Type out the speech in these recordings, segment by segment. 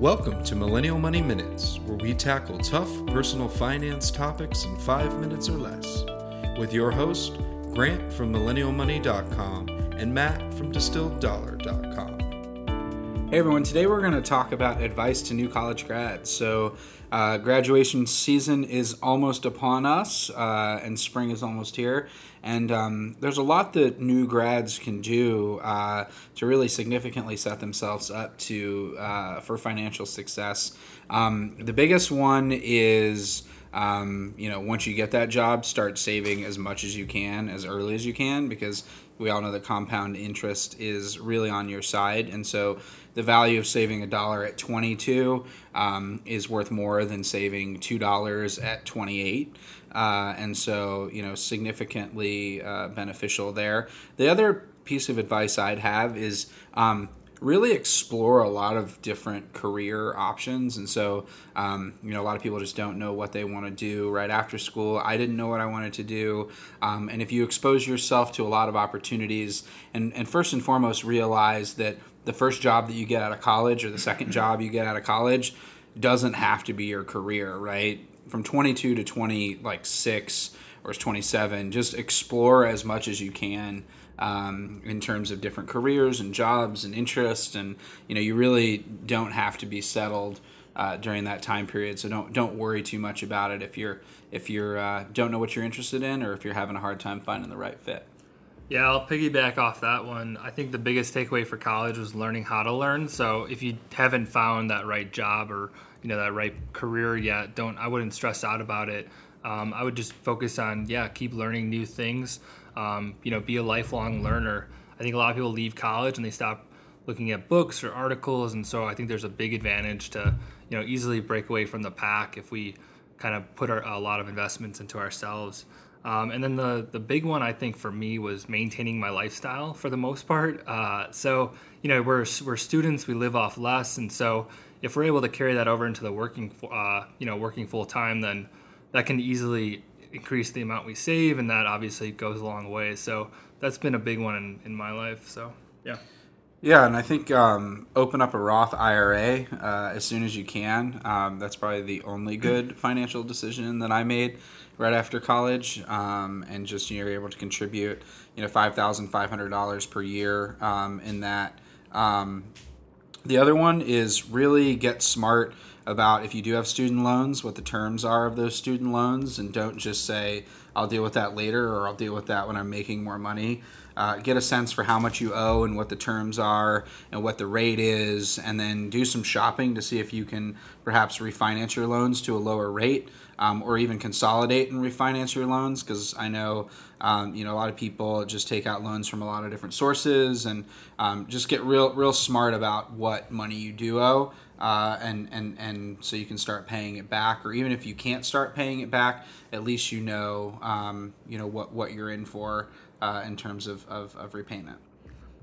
Welcome to Millennial Money Minutes, where we tackle tough personal finance topics in five minutes or less. With your host, Grant from MillennialMoney.com and Matt from DistilledDollar.com. Hey everyone, today we're going to talk about advice to new college grads. So, uh, graduation season is almost upon us, uh, and spring is almost here. And um, there's a lot that new grads can do uh, to really significantly set themselves up to uh, for financial success. Um, the biggest one is. Um, you know, once you get that job, start saving as much as you can as early as you can because we all know that compound interest is really on your side. And so the value of saving a dollar at 22 um, is worth more than saving $2 at 28. Uh, and so, you know, significantly uh, beneficial there. The other piece of advice I'd have is um, really explore a lot of different career options. And so, um, you know, a lot of people just don't know what they want to do right after school. I didn't know what I wanted to do. Um, and if you expose yourself to a lot of opportunities, and, and first and foremost, realize that the first job that you get out of college or the second job you get out of college doesn't have to be your career, right? From 22 to 20, like six or 27, just explore as much as you can um, in terms of different careers and jobs and interests. And you know, you really don't have to be settled uh, during that time period. So don't don't worry too much about it if you're if you're uh, don't know what you're interested in or if you're having a hard time finding the right fit. Yeah, I'll piggyback off that one. I think the biggest takeaway for college was learning how to learn. So if you haven't found that right job or you know that right career yet, don't I wouldn't stress out about it. Um, I would just focus on yeah, keep learning new things um, you know, be a lifelong learner. I think a lot of people leave college and they stop looking at books or articles, and so I think there's a big advantage to you know easily break away from the pack if we kind of put our, a lot of investments into ourselves. Um, and then the the big one I think for me was maintaining my lifestyle for the most part. Uh, so you know we're we're students, we live off less, and so if we're able to carry that over into the working uh, you know working full time, then that can easily increase the amount we save, and that obviously goes a long way. So that's been a big one in, in my life. So yeah. Yeah, and I think um, open up a Roth IRA uh, as soon as you can. Um, that's probably the only good financial decision that I made right after college, um, and just you're able to contribute, you know, five thousand five hundred dollars per year um, in that. The other one is really get smart about if you do have student loans, what the terms are of those student loans, and don't just say, I'll deal with that later or I'll deal with that when I'm making more money. Uh, get a sense for how much you owe and what the terms are and what the rate is, and then do some shopping to see if you can perhaps refinance your loans to a lower rate um, or even consolidate and refinance your loans. Because I know um, you know a lot of people just take out loans from a lot of different sources and um, just get real real smart about what money you do owe uh, and and and so you can start paying it back, or even if you can't start paying it back, at least you know um, you know what what you're in for uh, in terms of, of, of repayment.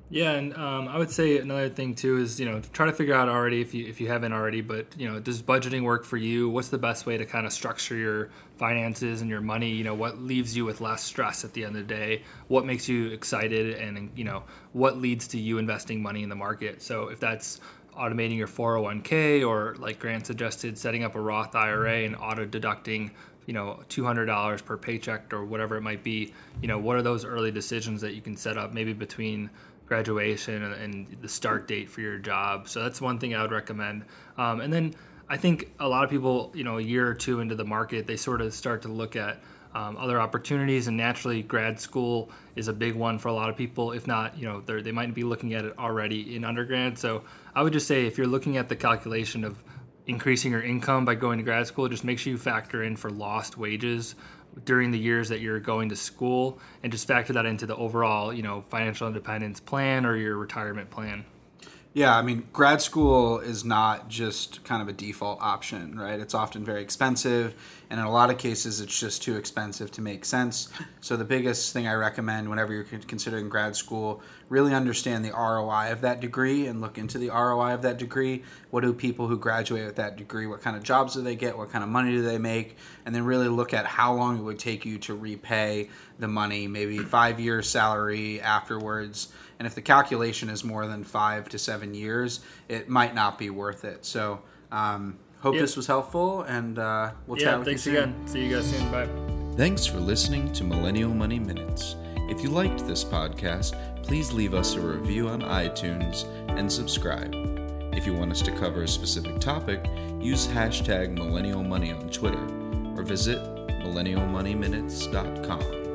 Yeah, and um, I would say another thing too is you know try to figure out already if you if you haven't already, but you know does budgeting work for you? What's the best way to kind of structure your finances and your money? You know what leaves you with less stress at the end of the day? What makes you excited, and you know what leads to you investing money in the market? So if that's automating your 401k or like Grant suggested, setting up a Roth IRA and auto deducting, you know, $200 per paycheck or whatever it might be. You know, what are those early decisions that you can set up maybe between graduation and, the start date for your job? So that's one thing I would recommend. Um, and then I think a lot of people, you know, a year or two into the market, they sort of start to look at um, other opportunities, and naturally, grad school is a big one for a lot of people. If not, you know, they might be looking at it already in undergrad. So I would just say if you're looking at the calculation of increasing your income by going to grad school, just make sure you factor in for lost wages during the years that you're going to school, and just factor that into the overall, you know, financial independence plan or your retirement plan. Yeah, I mean, grad school is not just kind of a default option, right? It's often very expensive, and in a lot of cases, it's just too expensive to make sense. So, the biggest thing I recommend whenever you're considering grad school, really understand the ROI of that degree and look into the ROI of that degree. What do people who graduate with that degree, what kind of jobs do they get? What kind of money do they make? And then really look at how long it would take you to repay the money, maybe five years' salary afterwards and if the calculation is more than five to seven years, it might not be worth it. So, um, hope Yeah. this was helpful, and uh, we'll chat Yeah, with thanks you soon. again. See you guys soon. Bye. Thanks for listening to Millennial Money Minutes. If you liked this podcast, please leave us a review on iTunes and subscribe. If you want us to cover a specific topic, use hashtag Millennial Money on Twitter or visit millennialmoneyminutes.com.